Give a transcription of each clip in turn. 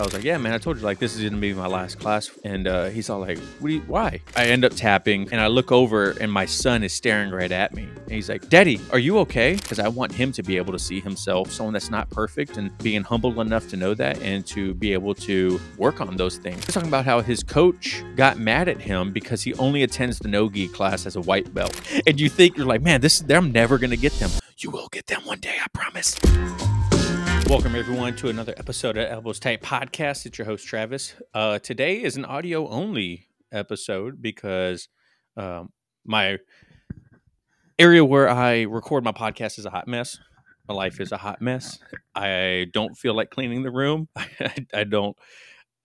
I was like, yeah, man, I told you like this is gonna be my last class. And uh, he's all like, what do you, why? I end up tapping and I look over and my son is staring right at me. And he's like, Daddy, are you okay? Because I want him to be able to see himself, someone that's not perfect, and being humble enough to know that and to be able to work on those things. He's talking about how his coach got mad at him because he only attends the no gi class as a white belt. And you think you're like, man, this I'm never gonna get them. You will get them one day, I promise. Welcome, everyone, to another episode of Elbows Tight Podcast. It's your host, Travis. Uh, today is an audio only episode because um, my area where I record my podcast is a hot mess. My life is a hot mess. I don't feel like cleaning the room. I, I don't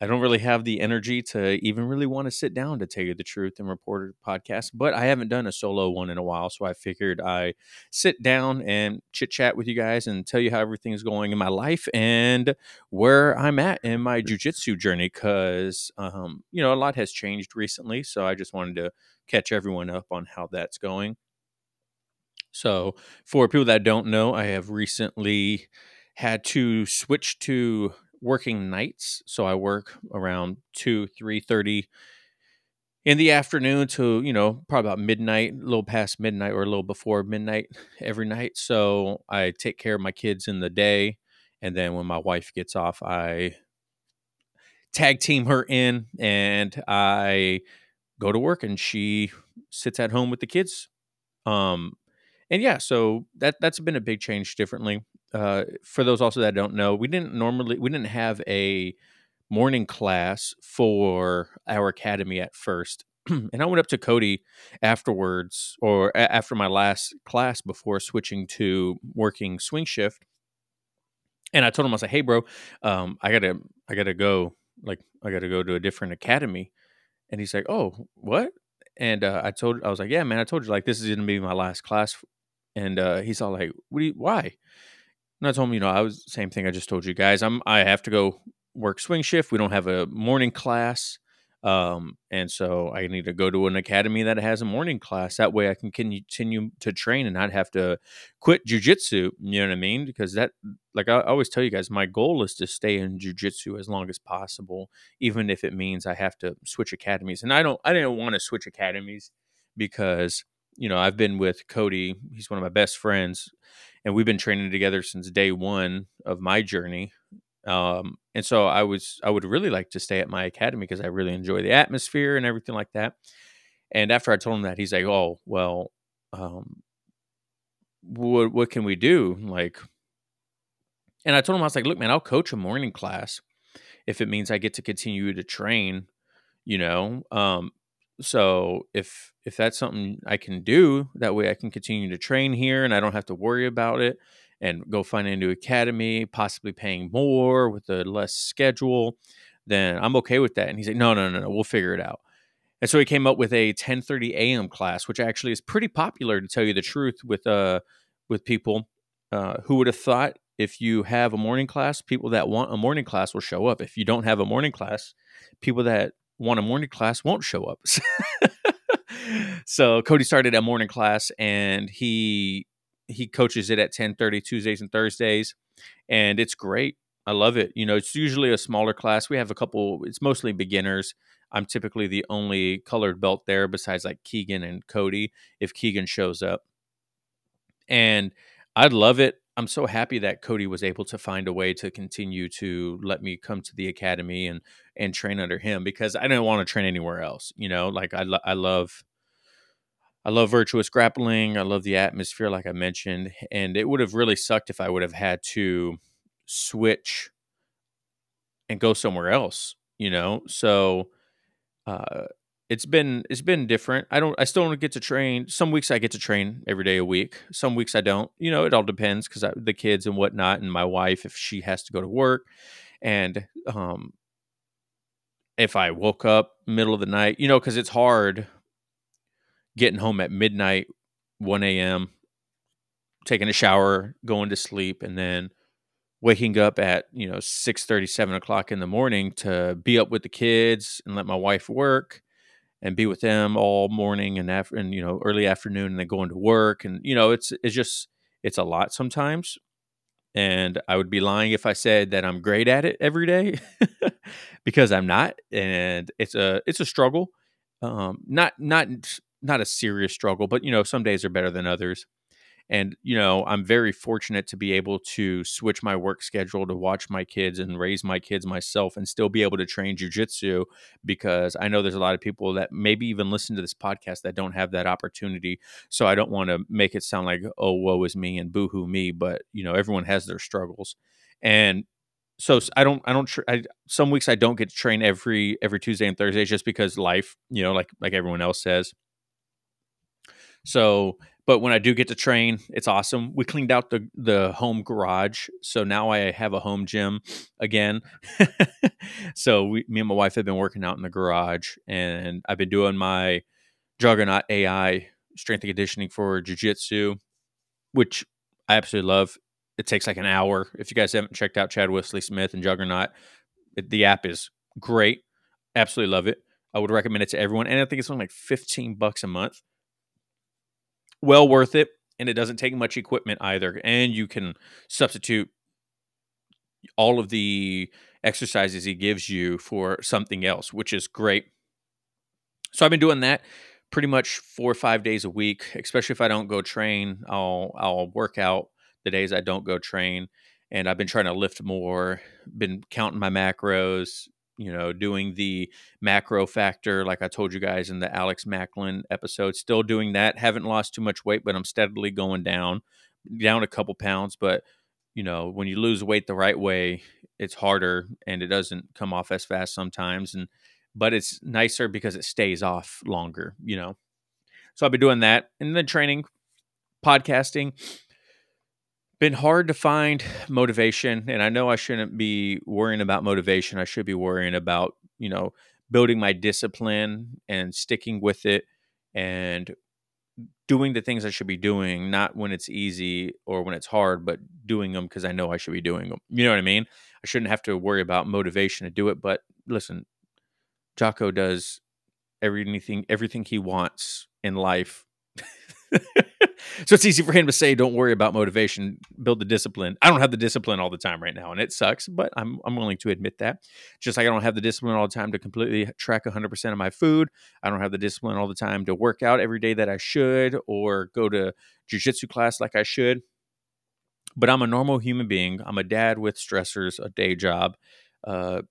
I don't really have the energy to even really want to sit down to tell you the truth and report a podcast, but I haven't done a solo one in a while. So I figured I sit down and chit chat with you guys and tell you how everything is going in my life and where I'm at in my jujitsu journey. Cause, um, you know, a lot has changed recently. So I just wanted to catch everyone up on how that's going. So for people that don't know, I have recently had to switch to working nights, so I work around two, three thirty in the afternoon to you know probably about midnight, a little past midnight or a little before midnight every night. So I take care of my kids in the day, and then when my wife gets off, I tag team her in, and I go to work, and she sits at home with the kids. Um, and yeah, so that that's been a big change differently. Uh, for those also that don't know, we didn't normally we didn't have a morning class for our academy at first. and I went up to Cody afterwards or a- after my last class before switching to working swing shift. And I told him I was like, "Hey, bro, um, I gotta I gotta go like I gotta go to a different academy." And he's like, "Oh, what?" And uh, I told I was like, "Yeah, man, I told you like this is gonna be my last class." And uh, he's all like, "What do you? Why?" And I told him, you know, I was same thing I just told you guys. I'm I have to go work swing shift. We don't have a morning class. Um, and so I need to go to an academy that has a morning class. That way I can continue to train and not have to quit jujitsu. You know what I mean? Because that, like I always tell you guys, my goal is to stay in jujitsu as long as possible, even if it means I have to switch academies. And I don't, I didn't want to switch academies because you know I've been with Cody. He's one of my best friends, and we've been training together since day one of my journey. Um, and so I was I would really like to stay at my academy because I really enjoy the atmosphere and everything like that. And after I told him that, he's like, "Oh, well, um, what what can we do?" Like, and I told him I was like, "Look, man, I'll coach a morning class if it means I get to continue to train." You know, um, so if if that's something I can do, that way I can continue to train here and I don't have to worry about it and go find a new academy, possibly paying more with a less schedule, then I'm okay with that. And he's like, no, no, no, no, we'll figure it out. And so he came up with a 10:30 a.m. class, which actually is pretty popular to tell you the truth with uh with people. Uh, who would have thought if you have a morning class, people that want a morning class will show up. If you don't have a morning class, people that want a morning class won't show up. so Cody started a morning class and he he coaches it at 10:30 Tuesdays and Thursdays and it's great. I love it. You know, it's usually a smaller class. We have a couple it's mostly beginners. I'm typically the only colored belt there besides like Keegan and Cody if Keegan shows up. And I'd love it. I'm so happy that Cody was able to find a way to continue to let me come to the academy and and train under him because I didn't want to train anywhere else. You know, like I lo- I love I love virtuous grappling. I love the atmosphere, like I mentioned, and it would have really sucked if I would have had to switch and go somewhere else. You know, so uh, it's been it's been different. I don't I still don't get to train. Some weeks I get to train every day a week. Some weeks I don't. You know, it all depends because the kids and whatnot, and my wife if she has to go to work, and um, if I woke up middle of the night, you know, because it's hard getting home at midnight, one a.m., taking a shower, going to sleep, and then waking up at you know six thirty, seven o'clock in the morning to be up with the kids and let my wife work and be with them all morning and after and you know early afternoon and then going to work and you know it's it's just it's a lot sometimes and I would be lying if I said that I'm great at it every day because I'm not, and it's a it's a struggle. Um, not not not a serious struggle, but you know, some days are better than others. And, you know, I'm very fortunate to be able to switch my work schedule to watch my kids and raise my kids myself and still be able to train jujitsu because I know there's a lot of people that maybe even listen to this podcast that don't have that opportunity. So I don't want to make it sound like, oh, woe is me and boohoo me, but, you know, everyone has their struggles. And so I don't, I don't, I, some weeks I don't get to train every, every Tuesday and Thursday just because life, you know, like, like everyone else says. So but when I do get to train, it's awesome. We cleaned out the the home garage, so now I have a home gym again. so we, me and my wife have been working out in the garage, and I've been doing my Juggernaut AI strength and conditioning for jujitsu, which I absolutely love. It takes like an hour. If you guys haven't checked out Chad Wesley Smith and Juggernaut, it, the app is great. Absolutely love it. I would recommend it to everyone, and I think it's only like fifteen bucks a month well worth it and it doesn't take much equipment either and you can substitute all of the exercises he gives you for something else which is great. So i've been doing that pretty much four or five days a week especially if i don't go train i'll i'll work out the days i don't go train and i've been trying to lift more been counting my macros you know, doing the macro factor, like I told you guys in the Alex Macklin episode. Still doing that. Haven't lost too much weight, but I'm steadily going down, down a couple pounds. But, you know, when you lose weight the right way, it's harder and it doesn't come off as fast sometimes. And, but it's nicer because it stays off longer, you know. So I've been doing that and then training, podcasting been hard to find motivation and i know i shouldn't be worrying about motivation i should be worrying about you know building my discipline and sticking with it and doing the things i should be doing not when it's easy or when it's hard but doing them because i know i should be doing them you know what i mean? I shouldn't have to worry about motivation to do it but listen jocko does everything everything he wants in life so it's easy for him to say, "Don't worry about motivation, build the discipline." I don't have the discipline all the time right now, and it sucks. But I'm I'm willing to admit that. Just like I don't have the discipline all the time to completely track 100 percent of my food. I don't have the discipline all the time to work out every day that I should, or go to jujitsu class like I should. But I'm a normal human being. I'm a dad with stressors, a day job. Uh,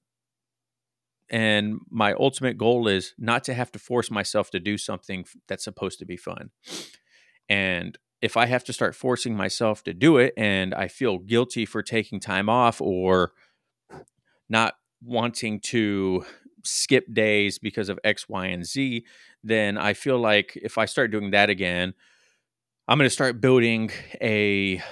and my ultimate goal is not to have to force myself to do something that's supposed to be fun. And if I have to start forcing myself to do it and I feel guilty for taking time off or not wanting to skip days because of X, Y, and Z, then I feel like if I start doing that again, I'm going to start building a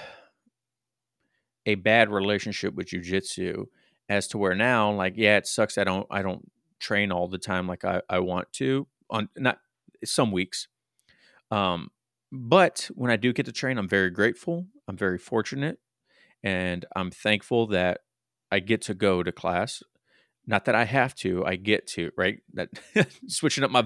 a bad relationship with jujitsu as to where now, like, yeah, it sucks. I don't, I don't train all the time like I, I want to on not some weeks. Um, but when I do get to train, I'm very grateful. I'm very fortunate. And I'm thankful that I get to go to class not that I have to, I get to, right? That switching up my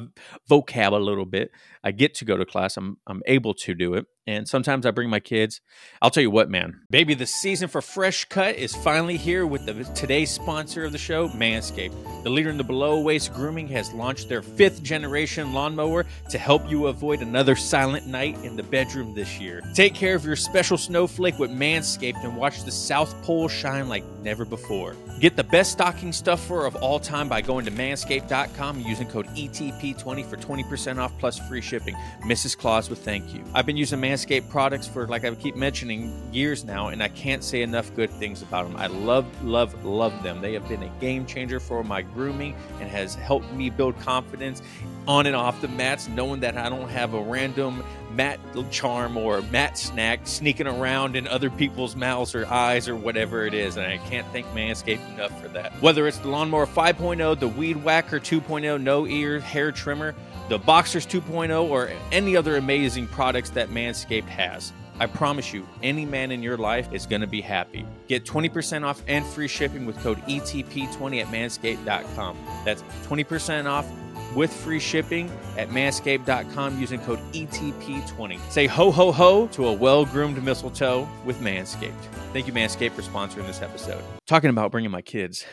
vocab a little bit. I get to go to class. I'm I'm able to do it. And sometimes I bring my kids. I'll tell you what, man. Baby, the season for fresh cut is finally here with the today's sponsor of the show, Manscaped. The leader in the below waist grooming has launched their fifth generation lawnmower to help you avoid another silent night in the bedroom this year. Take care of your special snowflake with Manscaped and watch the South Pole shine like never before. Get the best stocking stuffer of all time by going to manscaped.com using code ETP20 for 20% off plus free shipping. Mrs. Claus with thank you. I've been using Manscaped Manscaped products for, like I keep mentioning, years now, and I can't say enough good things about them. I love, love, love them. They have been a game changer for my grooming and has helped me build confidence on and off the mats, knowing that I don't have a random mat charm or mat snack sneaking around in other people's mouths or eyes or whatever it is. And I can't thank Manscaped enough for that. Whether it's the Lawnmower 5.0, the Weed Whacker 2.0, no ear hair trimmer, the Boxers 2.0, or any other amazing products that Manscaped has. I promise you, any man in your life is going to be happy. Get 20% off and free shipping with code ETP20 at manscaped.com. That's 20% off with free shipping at manscaped.com using code ETP20. Say ho ho ho to a well groomed mistletoe with Manscaped. Thank you, Manscaped, for sponsoring this episode. Talking about bringing my kids,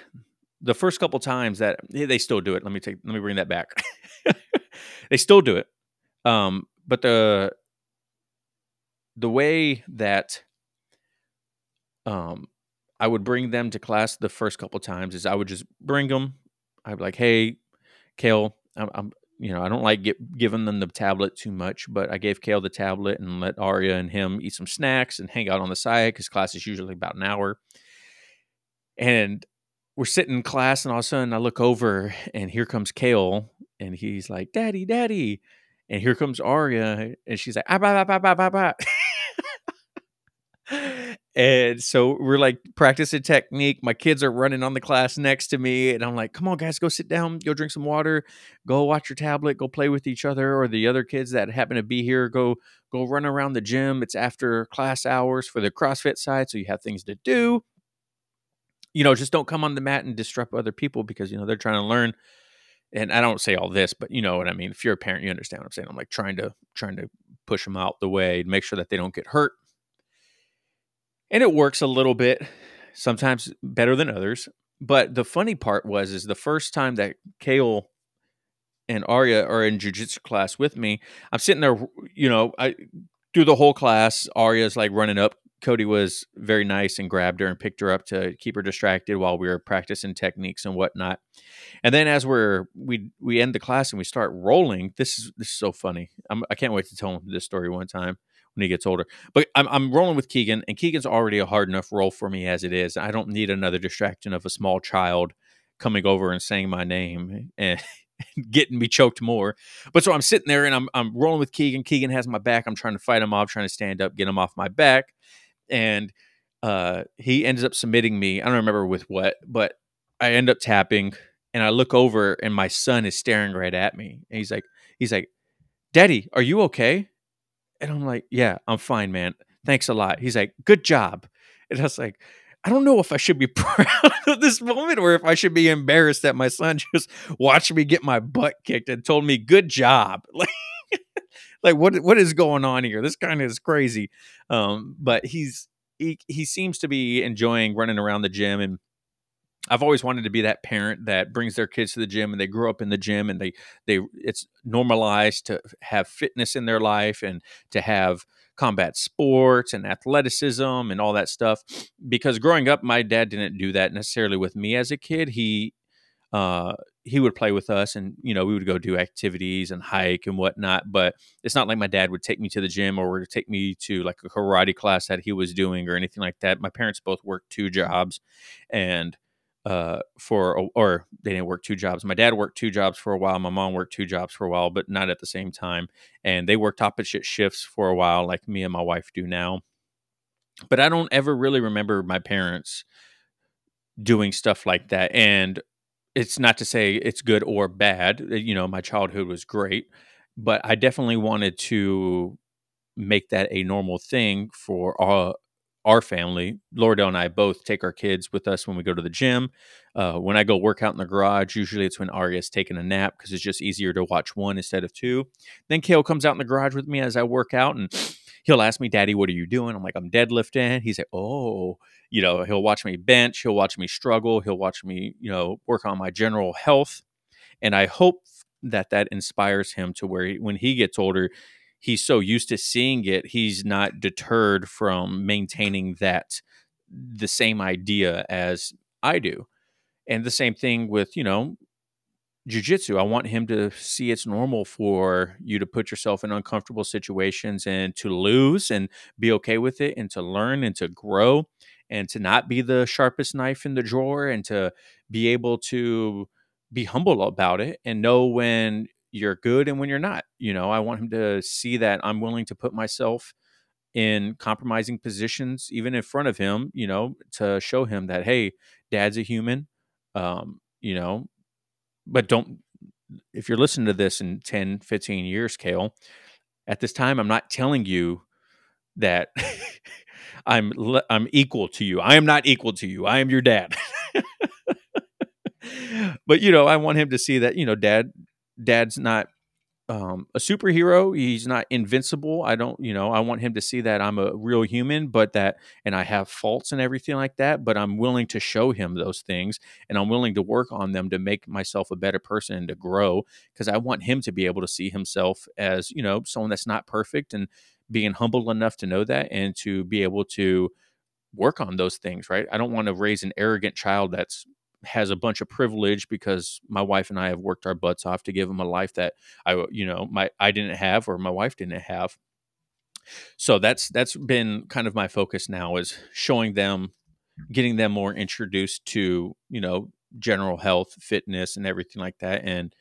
the first couple times that they still do it. Let me take. Let me bring that back. they still do it, um, but the the way that um, I would bring them to class the first couple times is I would just bring them. I'd be like, "Hey, Kale, I'm, I'm you know, I don't like get, giving them the tablet too much, but I gave Kale the tablet and let Arya and him eat some snacks and hang out on the side because class is usually about an hour. And we're sitting in class, and all of a sudden I look over, and here comes Kale, and he's like, "Daddy, Daddy," and here comes Arya, and she's like, "Ah, bah, bah, bah, bah, bah." and so we're like practicing technique. My kids are running on the class next to me, and I'm like, "Come on, guys, go sit down, go drink some water, go watch your tablet, go play with each other, or the other kids that happen to be here, go go run around the gym. It's after class hours for the CrossFit side, so you have things to do. You know, just don't come on the mat and disrupt other people because you know they're trying to learn." And I don't say all this, but you know what I mean. If you're a parent, you understand what I'm saying. I'm like trying to trying to push them out the way, make sure that they don't get hurt and it works a little bit sometimes better than others but the funny part was is the first time that kale and arya are in jiu-jitsu class with me i'm sitting there you know i through the whole class arya's like running up cody was very nice and grabbed her and picked her up to keep her distracted while we were practicing techniques and whatnot and then as we're we we end the class and we start rolling this is this is so funny I'm, i can't wait to tell him this story one time when he gets older. But I'm, I'm rolling with Keegan, and Keegan's already a hard enough role for me as it is. I don't need another distraction of a small child coming over and saying my name and getting me choked more. But so I'm sitting there and I'm I'm rolling with Keegan. Keegan has my back. I'm trying to fight him off, trying to stand up, get him off my back, and uh, he ends up submitting me. I don't remember with what, but I end up tapping, and I look over, and my son is staring right at me, and he's like, he's like, "Daddy, are you okay?" And I'm like, yeah, I'm fine, man. Thanks a lot. He's like, good job. And I was like, I don't know if I should be proud of this moment or if I should be embarrassed that my son just watched me get my butt kicked and told me good job. Like, like what what is going on here? This kind of is crazy. Um, but he's he he seems to be enjoying running around the gym and I've always wanted to be that parent that brings their kids to the gym and they grow up in the gym and they they it's normalized to have fitness in their life and to have combat sports and athleticism and all that stuff because growing up my dad didn't do that necessarily with me as a kid he uh, he would play with us and you know we would go do activities and hike and whatnot but it's not like my dad would take me to the gym or would take me to like a karate class that he was doing or anything like that my parents both worked two jobs and uh, for or they didn't work two jobs. My dad worked two jobs for a while. My mom worked two jobs for a while, but not at the same time. And they worked opposite shifts for a while, like me and my wife do now. But I don't ever really remember my parents doing stuff like that. And it's not to say it's good or bad. Uh, you know, my childhood was great, but I definitely wanted to make that a normal thing for our family, Lauderdale and I both take our kids with us when we go to the gym. Uh, when I go work out in the garage, usually it's when Arya's taking a nap because it's just easier to watch one instead of two. Then Kale comes out in the garage with me as I work out and he'll ask me, Daddy, what are you doing? I'm like, I'm deadlifting. He's like, Oh, you know, he'll watch me bench, he'll watch me struggle, he'll watch me, you know, work on my general health. And I hope that that inspires him to where he, when he gets older, he's so used to seeing it, he's not deterred from maintaining that the same idea as I do. And the same thing with, you know, jujitsu. I want him to see it's normal for you to put yourself in uncomfortable situations and to lose and be okay with it and to learn and to grow and to not be the sharpest knife in the drawer and to be able to be humble about it and know when you're good and when you're not. You know, I want him to see that I'm willing to put myself in compromising positions, even in front of him, you know, to show him that, hey, dad's a human. Um, you know, but don't, if you're listening to this in 10, 15 years, Kale, at this time, I'm not telling you that I'm I'm equal to you. I am not equal to you. I am your dad. but you know, I want him to see that you know, dad dad's not um, a superhero. He's not invincible. I don't, you know, I want him to see that I'm a real human, but that, and I have faults and everything like that, but I'm willing to show him those things and I'm willing to work on them to make myself a better person and to grow because I want him to be able to see himself as, you know, someone that's not perfect and being humble enough to know that and to be able to work on those things, right? I don't want to raise an arrogant child that's has a bunch of privilege because my wife and I have worked our butts off to give him a life that I you know my I didn't have or my wife didn't have. So that's that's been kind of my focus now is showing them getting them more introduced to, you know, general health, fitness and everything like that and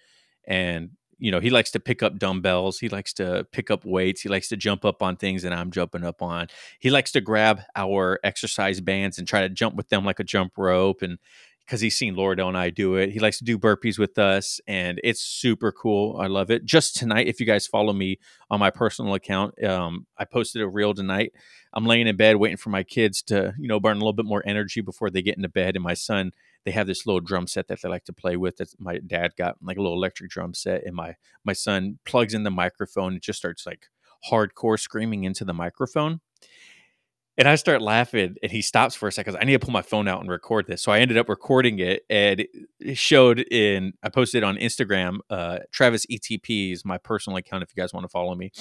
and you know, he likes to pick up dumbbells. He likes to pick up weights. He likes to jump up on things that I'm jumping up on. He likes to grab our exercise bands and try to jump with them like a jump rope. And because he's seen Laura and I do it. He likes to do burpees with us, and it's super cool. I love it. Just tonight, if you guys follow me on my personal account, um, I posted a reel tonight. I'm laying in bed waiting for my kids to, you know, burn a little bit more energy before they get into bed. And my son, they have this little drum set that they like to play with. That my dad got, like a little electric drum set, and my my son plugs in the microphone and just starts like hardcore screaming into the microphone and I start laughing, and he stops for a second. I need to pull my phone out and record this. So I ended up recording it, and it showed in. I posted on Instagram. Uh, Travis ETP is my personal account. If you guys want to follow me,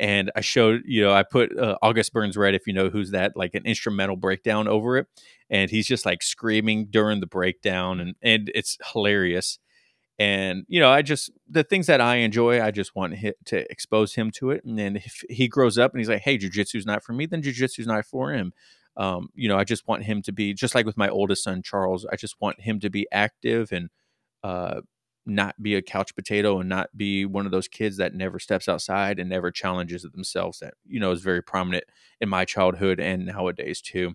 and I showed, you know, I put uh, August Burns Red, if you know who's that, like an instrumental breakdown over it, and he's just like screaming during the breakdown, and and it's hilarious and you know i just the things that i enjoy i just want to expose him to it and then if he grows up and he's like hey jiu-jitsu's not for me then jiu-jitsu's not for him um, you know i just want him to be just like with my oldest son charles i just want him to be active and uh, not be a couch potato and not be one of those kids that never steps outside and never challenges themselves that you know is very prominent in my childhood and nowadays too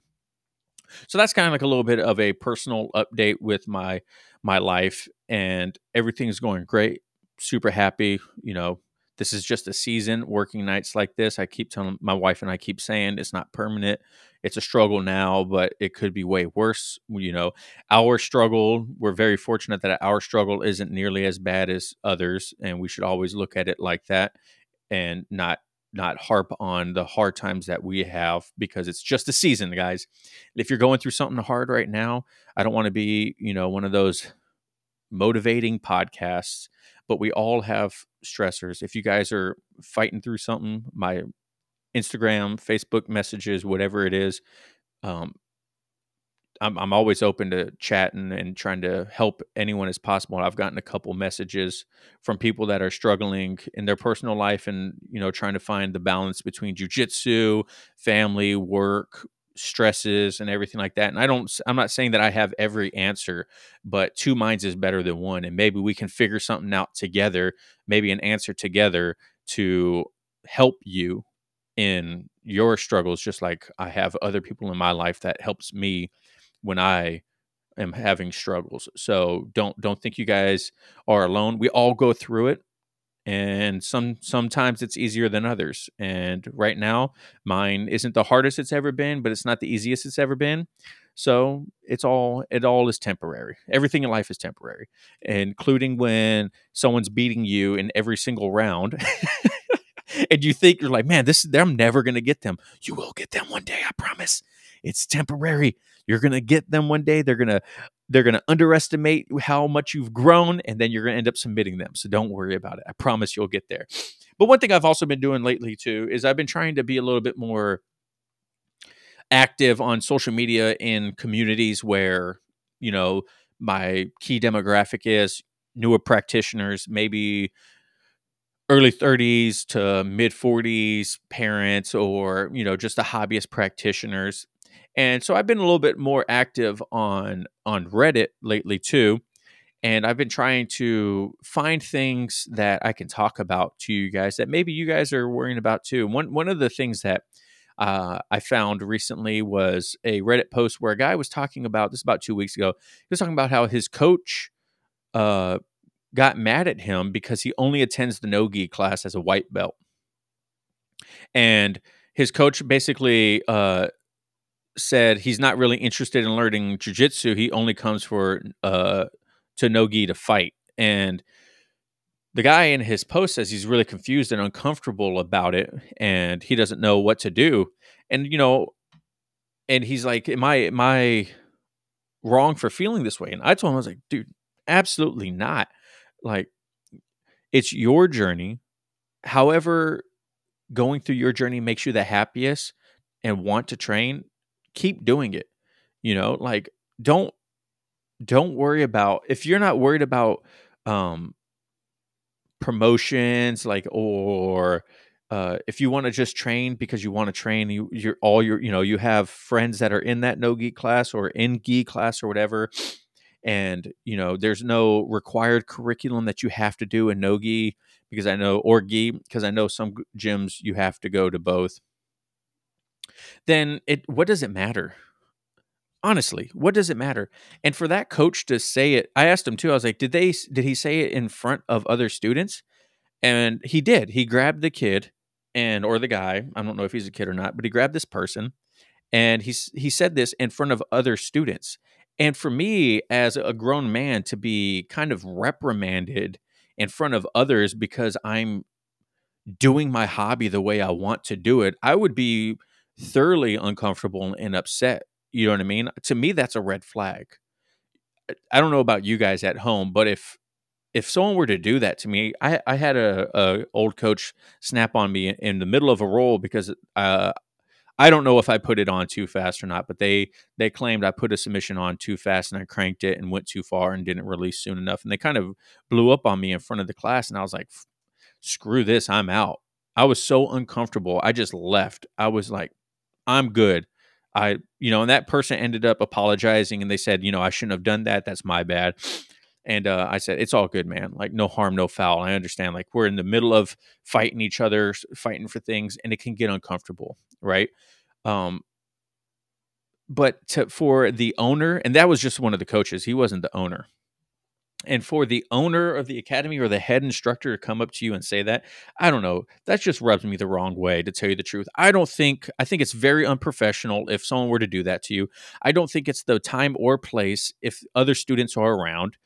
so that's kind of like a little bit of a personal update with my my life and everything's going great. Super happy. You know, this is just a season. Working nights like this, I keep telling my wife and I keep saying it's not permanent. It's a struggle now, but it could be way worse. You know, our struggle, we're very fortunate that our struggle isn't nearly as bad as others. And we should always look at it like that and not not harp on the hard times that we have because it's just a season, guys. If you're going through something hard right now, I don't want to be, you know, one of those motivating podcasts, but we all have stressors. If you guys are fighting through something, my Instagram, Facebook messages, whatever it is, um, I'm, I'm always open to chatting and trying to help anyone as possible. I've gotten a couple messages from people that are struggling in their personal life and, you know, trying to find the balance between jujitsu, family, work, stresses and everything like that. And I don't, I'm not saying that I have every answer, but two minds is better than one. And maybe we can figure something out together, maybe an answer together to help you in your struggles, just like I have other people in my life that helps me when I am having struggles. So don't don't think you guys are alone. We all go through it and some sometimes it's easier than others. And right now mine isn't the hardest it's ever been, but it's not the easiest it's ever been. So it's all it all is temporary. Everything in life is temporary, including when someone's beating you in every single round. and you think you're like, man, this I'm never gonna get them. You will get them one day, I promise. It's temporary. You're to get them one day. They're to they're to underestimate how much you've grown and then you're to end up submitting them. So don't worry about it. I promise you'll get there. But one thing I've also been doing lately too is I've been trying to be a little bit more active on social media in communities where, you know, my key demographic is newer practitioners, maybe early 30s to mid 40s parents or you know just the hobbyist practitioners and so I've been a little bit more active on on Reddit lately too. And I've been trying to find things that I can talk about to you guys that maybe you guys are worrying about too. One one of the things that uh, I found recently was a Reddit post where a guy was talking about this about two weeks ago. He was talking about how his coach uh, got mad at him because he only attends the no gi class as a white belt, and his coach basically uh, said he's not really interested in learning jujitsu. He only comes for uh, to no gi to fight. And the guy in his post says he's really confused and uncomfortable about it and he doesn't know what to do and you know and he's like am i am i wrong for feeling this way and i told him i was like dude absolutely not like it's your journey. However going through your journey makes you the happiest and want to train keep doing it you know? Like don't don't worry about if you're not worried about um promotions like or uh, if you want to just train because you want to train you you're all your you know you have friends that are in that no gi class or in gi class or whatever and you know there's no required curriculum that you have to do in no gi because i know or gi because i know some gyms you have to go to both. Then it what does it matter? Honestly what does it matter? And for that coach to say it i asked him too i was like did they did he say it in front of other students? And he did he grabbed the kid and or the guy i don't know if he's a kid or not but he grabbed this person and he he said this in front of other students and for me as a grown man to be kind of reprimanded in front of others because i'm doing my hobby the way i want to do it i would be thoroughly uncomfortable and upset you know what I mean? To me, that's a red flag. I don't know about you guys at home, but if if someone were to do that to me, I, I had a, a old coach snap on me in the middle of a roll because uh, I don't know if I put it on too fast or not, but they they claimed I put a submission on too fast and I cranked it and went too far and didn't release soon enough, and they kind of blew up on me in front of the class, and I was like, "Screw this, I'm out." I was so uncomfortable, I just left. I was like, "I'm good." I, you know, and that person ended up apologizing and they said, you know, I shouldn't have done that. That's my bad. And uh, I said, it's all good, man. Like, no harm, no foul. I understand. Like, we're in the middle of fighting each other, fighting for things, and it can get uncomfortable, right? Um, but to, for the owner, and that was just one of the coaches, he wasn't the owner and for the owner of the academy or the head instructor to come up to you and say that i don't know that just rubs me the wrong way to tell you the truth i don't think i think it's very unprofessional if someone were to do that to you i don't think it's the time or place if other students are around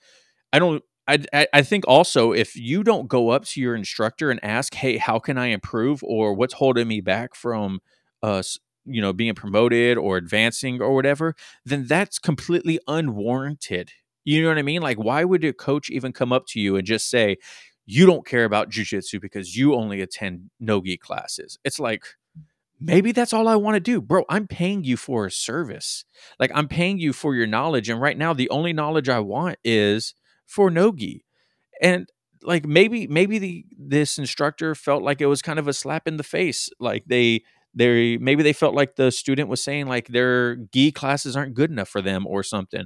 i don't I, I think also if you don't go up to your instructor and ask hey how can i improve or what's holding me back from uh, you know being promoted or advancing or whatever then that's completely unwarranted you know what I mean? Like, why would a coach even come up to you and just say, you don't care about jujitsu because you only attend no-gi classes? It's like, maybe that's all I want to do. Bro, I'm paying you for a service. Like, I'm paying you for your knowledge. And right now, the only knowledge I want is for no-gi. And like maybe maybe the this instructor felt like it was kind of a slap in the face like they they maybe they felt like the student was saying like their gi classes aren't good enough for them or something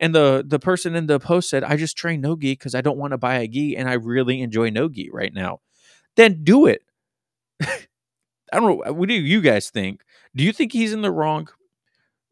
and the the person in the post said, "I just train no gi because I don't want to buy a gi, and I really enjoy no gi right now." Then do it. I don't know. What do you guys think? Do you think he's in the wrong?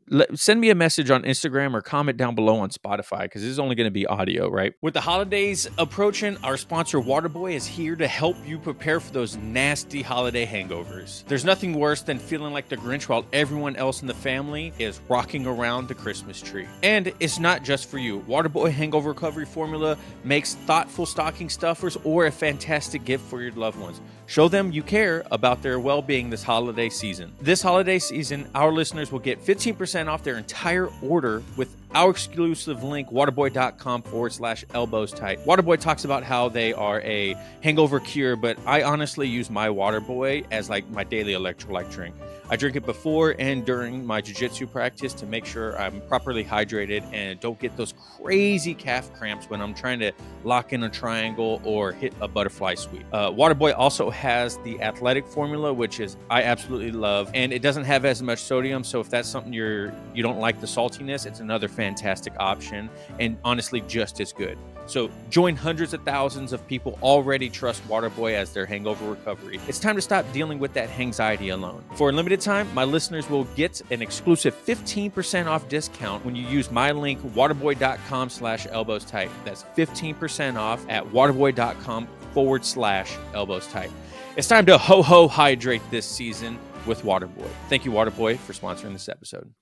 Let, send me a message on Instagram or comment down below on Spotify because this is only going to be audio, right? With the holidays approaching, our sponsor Waterboy is here to help you prepare for those nasty holiday hangovers. There's nothing worse than feeling like the Grinch while everyone else in the family is rocking around the Christmas tree. And it's not just for you. Waterboy Hangover Recovery Formula makes thoughtful stocking stuffers or a fantastic gift for your loved ones. Show them you care about their well being this holiday season. This holiday season, our listeners will get 15% off their entire order with our exclusive link, waterboy.com forward slash elbows tight. Waterboy talks about how they are a hangover cure, but I honestly use my Waterboy as like my daily electrolyte drink. I drink it before and during my jiu-jitsu practice to make sure I'm properly hydrated and don't get those crazy calf cramps when I'm trying to lock in a triangle or hit a butterfly sweep. Uh, Waterboy also has the athletic formula, which is I absolutely love, and it doesn't have as much sodium. So if that's something you're you don't like the saltiness, it's another fantastic option and honestly just as good. So join hundreds of thousands of people already trust Waterboy as their hangover recovery. It's time to stop dealing with that anxiety alone. For a limited time, my listeners will get an exclusive 15% off discount when you use my link waterboy.com slash elbows tight. That's 15% off at waterboy.com forward slash elbows tight. It's time to ho ho hydrate this season with Waterboy. Thank you, Waterboy, for sponsoring this episode.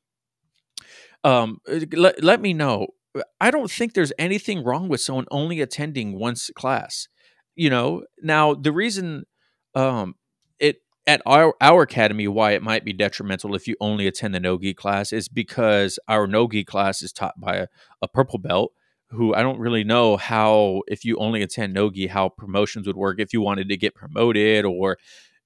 Um, let, let me know I don't think there's anything wrong with someone only attending once class. you know, now the reason um it at our our academy why it might be detrimental if you only attend the no-gi class is because our no-gi class is taught by a, a purple belt who I don't really know how if you only attend no-gi how promotions would work if you wanted to get promoted or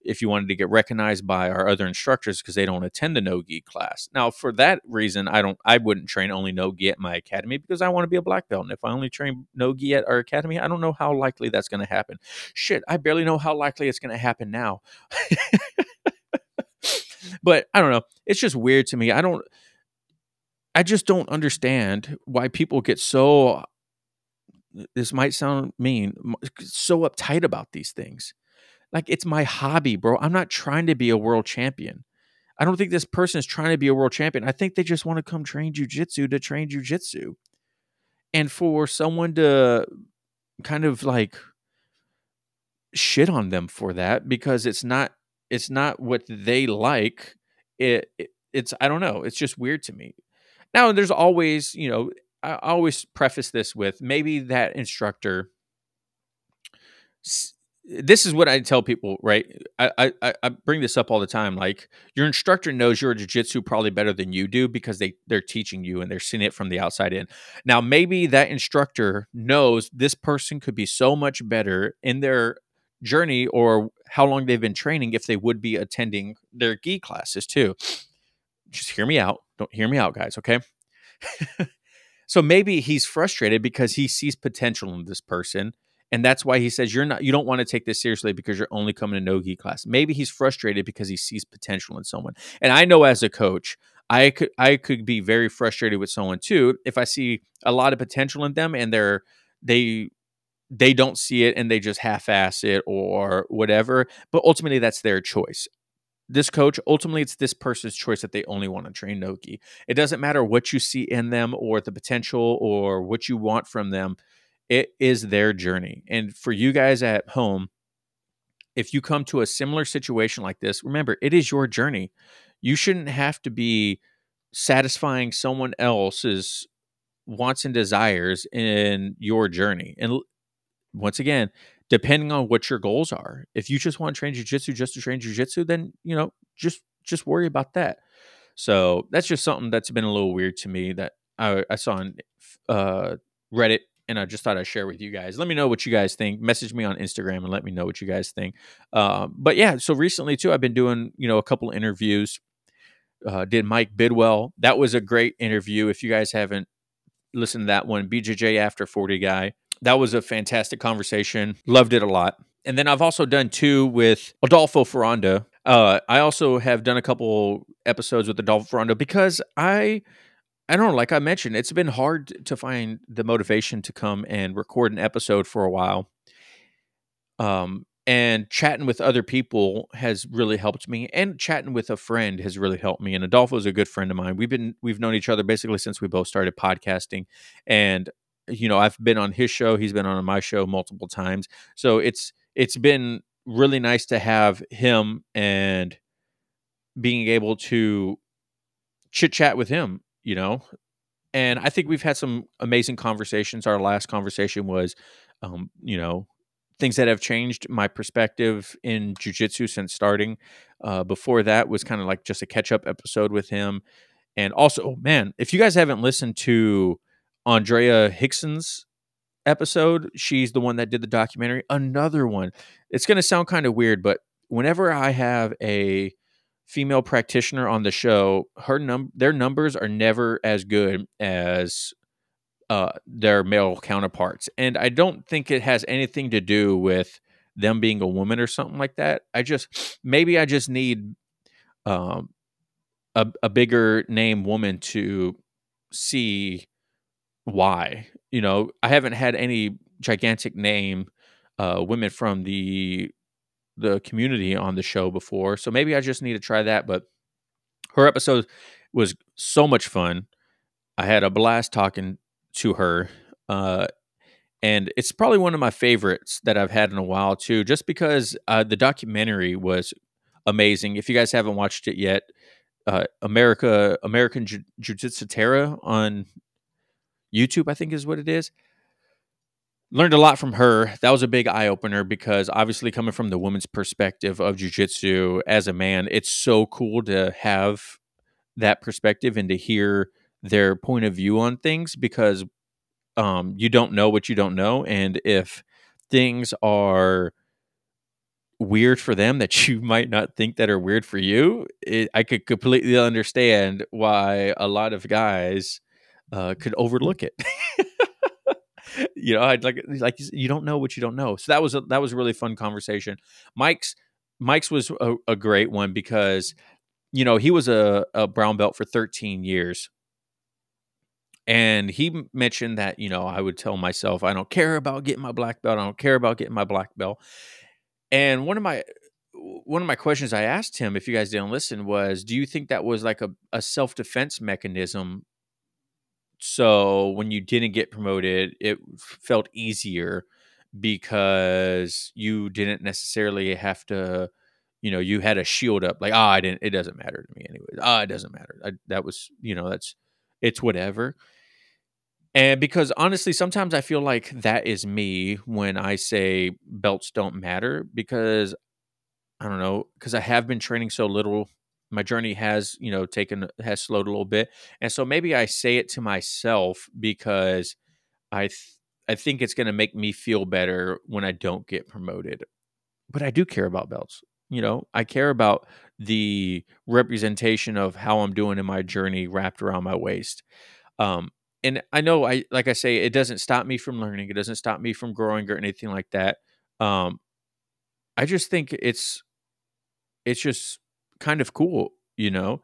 if you wanted to get recognized by our other instructors because they don't attend the no-gi class. Now, for that reason, I don't I wouldn't train only no-gi at my academy because I want to be a black belt. And if I only train no-gi at our academy, I don't know how likely that's going to happen. Shit, I barely know how likely it's going to happen now. but I don't know. It's just weird to me. I don't I just don't understand why people get so this might sound mean, so uptight about these things like it's my hobby, bro. I'm not trying to be a world champion. I don't think this person is trying to be a world champion. I think they just want to come train jujitsu to train jujitsu. And for someone to kind of like shit on them for that because it's not it's not what they like. It, it it's I don't know. It's just weird to me. Now there's always, you know, I always preface this with maybe that instructor this is what I tell people, right? I, I I bring this up all the time. Like your instructor knows your jujitsu probably better than you do because they they're teaching you and they're seeing it from the outside in. Now maybe that instructor knows this person could be so much better in their journey or how long they've been training if they would be attending their gi classes too. Just hear me out. Don't hear me out, guys. Okay. so maybe he's frustrated because he sees potential in this person and that's why he says you're not you don't want to take this seriously because you're only coming to no gi class. Maybe he's frustrated because he sees potential in someone. And i know as a coach i could i could be very frustrated with someone too if i see a lot of potential in them and they're they they don't see it and they just half-ass it or whatever. But ultimately that's their choice. This coach ultimately it's this person's choice that they only want to train nogi. It doesn't matter what you see in them or the potential or what you want from them it is their journey. And for you guys at home, if you come to a similar situation like this, remember, it is your journey. You shouldn't have to be satisfying someone else's wants and desires in your journey. And once again, depending on what your goals are, if you just want to train jujitsu just to train jujitsu, then you know, just just worry about that. So that's just something that's been a little weird to me that I, I saw on uh, Reddit and I just thought I'd share with you guys. Let me know what you guys think. Message me on Instagram and let me know what you guys think. Uh, but yeah, so recently too, I've been doing you know a couple interviews. Uh, did Mike Bidwell? That was a great interview. If you guys haven't listened to that one, BJJ After Forty guy, that was a fantastic conversation. Loved it a lot. And then I've also done two with Adolfo Ferranda. Uh, I also have done a couple episodes with Adolfo Ferranda because I I don't know, like I mentioned, it's been hard to find the motivation to come and record an episode for a while. Um, and chatting with other people has really helped me, and chatting with a friend has really helped me. And Adolfo is a good friend of mine. We've been we've known each other basically since we both started podcasting, and you know I've been on his show, he's been on my show multiple times. So it's it's been really nice to have him and being able to chit chat with him you know? And i think we've had some amazing conversations. Our last conversation was um, you know things that have changed my perspective in jiu-jitsu since starting. Uh, before that was kind of like just a catch-up episode with him. And also man if you guys haven't listened to andrea hickson's episode she's the one that did the documentary another one. It's going to sound kind of weird but whenever i have a female practitioner on the show, her num their numbers are never as good as uh, their male counterparts, and I don't think it has anything to do with them being a woman or something like that. I just maybe I just need um, a a bigger name woman to see why. You know, I haven't had any gigantic name uh, women from the the community on the show before, so maybe I just need to try that. But her episode was so much fun. I had a blast talking to her. Uh, and it's probably one of my favorites that I've had in a while too, just because uh, the documentary was amazing. If you guys haven't watched it yet, uh, America American Jiu Jitsu Terra on YouTube, I think is what it is learned a lot from her. That was a big eye opener because obviously coming from the woman's perspective of jujitsu as a man, it's so cool to have that perspective and to hear their point of view on things because um, you don't know what you don't know, and if things are weird for them that you might not think that are weird for you, it, I could completely understand why a lot of guys uh, could overlook it. you know, I'd like like you don't know what you don't know. So that was a, that was a really fun conversation. Mike's Mike's was a, a great one because you know he was a, a brown belt for 13 years and he mentioned that you know i would tell myself i don't care about getting my black belt i don't care about getting my black belt and one of my one of my questions i asked him if you guys didn't listen was do you think that was like a, a self-defense mechanism so when you didn't get promoted it felt easier because you didn't necessarily have to you know you had a shield up like ah oh, i didn't it doesn't matter to me anyways ah oh, it doesn't matter I, that was you know that's it's whatever and because honestly, sometimes I feel like that is me when I say belts don't matter because I don't know, because I have been training so little. My journey has, you know, taken has slowed a little bit. And so maybe I say it to myself because I th- I think it's going to make me feel better when I don't get promoted. But I do care about belts. You know, I care about the representation of how I'm doing in my journey wrapped around my waist. Um, and I know I like I say it doesn't stop me from learning. It doesn't stop me from growing or anything like that. Um, I just think it's it's just kind of cool, you know,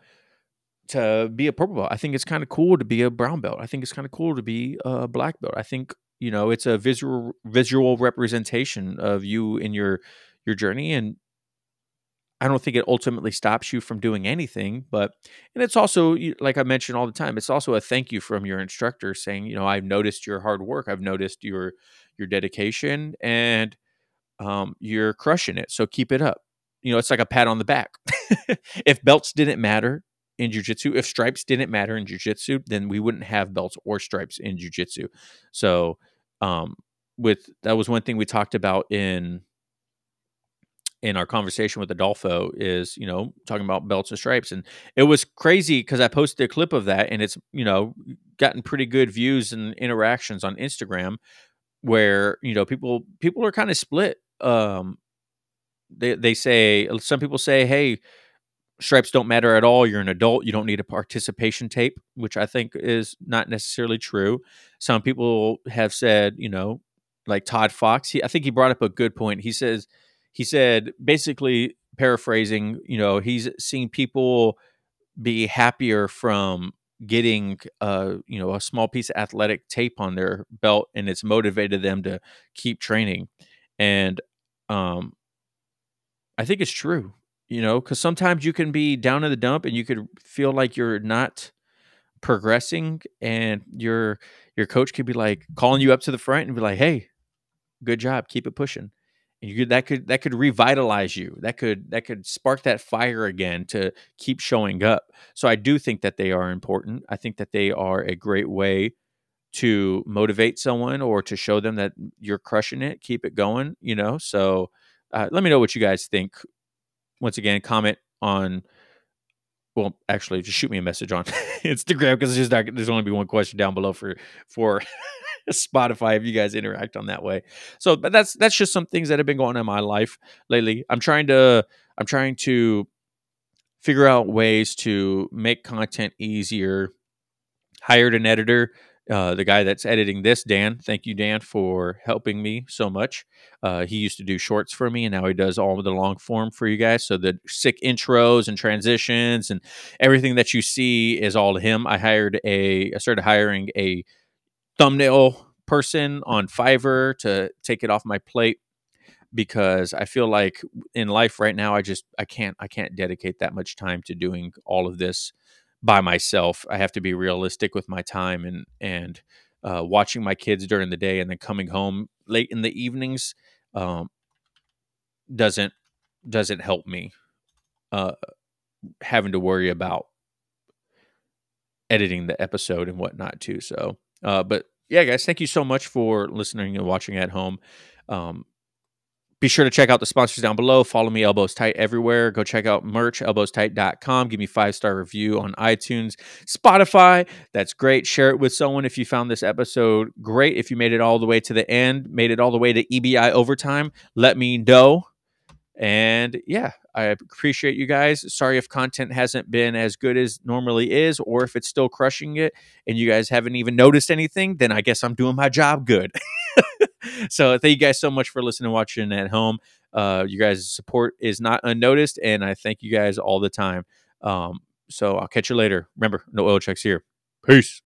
to be a purple belt. I think it's kind of cool to be a brown belt. I think it's kind of cool to be a black belt. I think you know it's a visual visual representation of you in your your journey and I don't think it ultimately stops you from doing anything, but and it's also like I mentioned all the time, it's also a thank you from your instructor saying, you know, I've noticed your hard work, I've noticed your your dedication, and um, you're crushing it. So keep it up. You know, it's like a pat on the back. if belts didn't matter in jiu-jitsu, if stripes didn't matter in jiu-jitsu, then we wouldn't have belts or stripes in jiu-jitsu. So, um, with that was one thing we talked about in in our conversation with Adolfo is, you know, talking about belts and stripes. And it was crazy because I posted a clip of that and it's, you know, gotten pretty good views and interactions on Instagram where, you know, people people are kind of split. Um they they say some people say, hey, stripes don't matter at all. You're an adult. You don't need a participation tape, which I think is not necessarily true. Some people have said, you know, like Todd Fox. He, I think he brought up a good point. He says he said basically paraphrasing you know he's seen people be happier from getting uh you know a small piece of athletic tape on their belt and it's motivated them to keep training and um i think it's true you know because sometimes you can be down in the dump and you could feel like you're not progressing and your your coach could be like calling you up to the front and be like hey good job keep it pushing. And you could, that could that could revitalize you. That could that could spark that fire again to keep showing up. So i do think that they are important. I think that they are a great way to motivate someone or to show them that you're crushing it keep it going you know? So uh, let me know what you guys think once again comment on well actually just shoot me a message on instagram because there's not, there's only be one question down below for for Spotify if you guys interact on that way. So, but that's that's just some things that have been going on in my life lately. I'm trying to I'm trying to figure out ways to make content easier. Hired an editor, uh, the guy that's editing this, Dan. Thank you, Dan, for helping me so much. Uh, he used to do shorts for me, and now he does all of the long form for you guys. So the sick intros and transitions and everything that you see is all to him. I hired a, I started hiring a thumbnail person on Fiverr to take it off my plate because I feel like in life right now I just I can't I can't dedicate that much time to doing all of this by myself. I have to be realistic with my time and and uh, watching my kids during the day and then coming home late in the evenings um, doesn't doesn't help me uh, having to worry about editing the episode and whatnot too. So, uh, but yeah, guys, thank you so much for listening and watching at home. Um, be sure to check out the sponsors down below. Follow me, Elbows Tight, everywhere. Go check out merch, elbowstight.com. Give me five star review on iTunes, Spotify. That's great. Share it with someone if you found this episode great. If you made it all the way to the end, made it all the way to EBI overtime, let me know. And yeah, I appreciate you guys. Sorry if content hasn't been as good as normally is, or if it's still crushing it and you guys haven't even noticed anything, then I guess I'm doing my job good. so thank you guys so much for listening and watching at home. Uh, you guys' support is not unnoticed, and I thank you guys all the time. Um, so I'll catch you later. Remember, no oil checks here. Peace.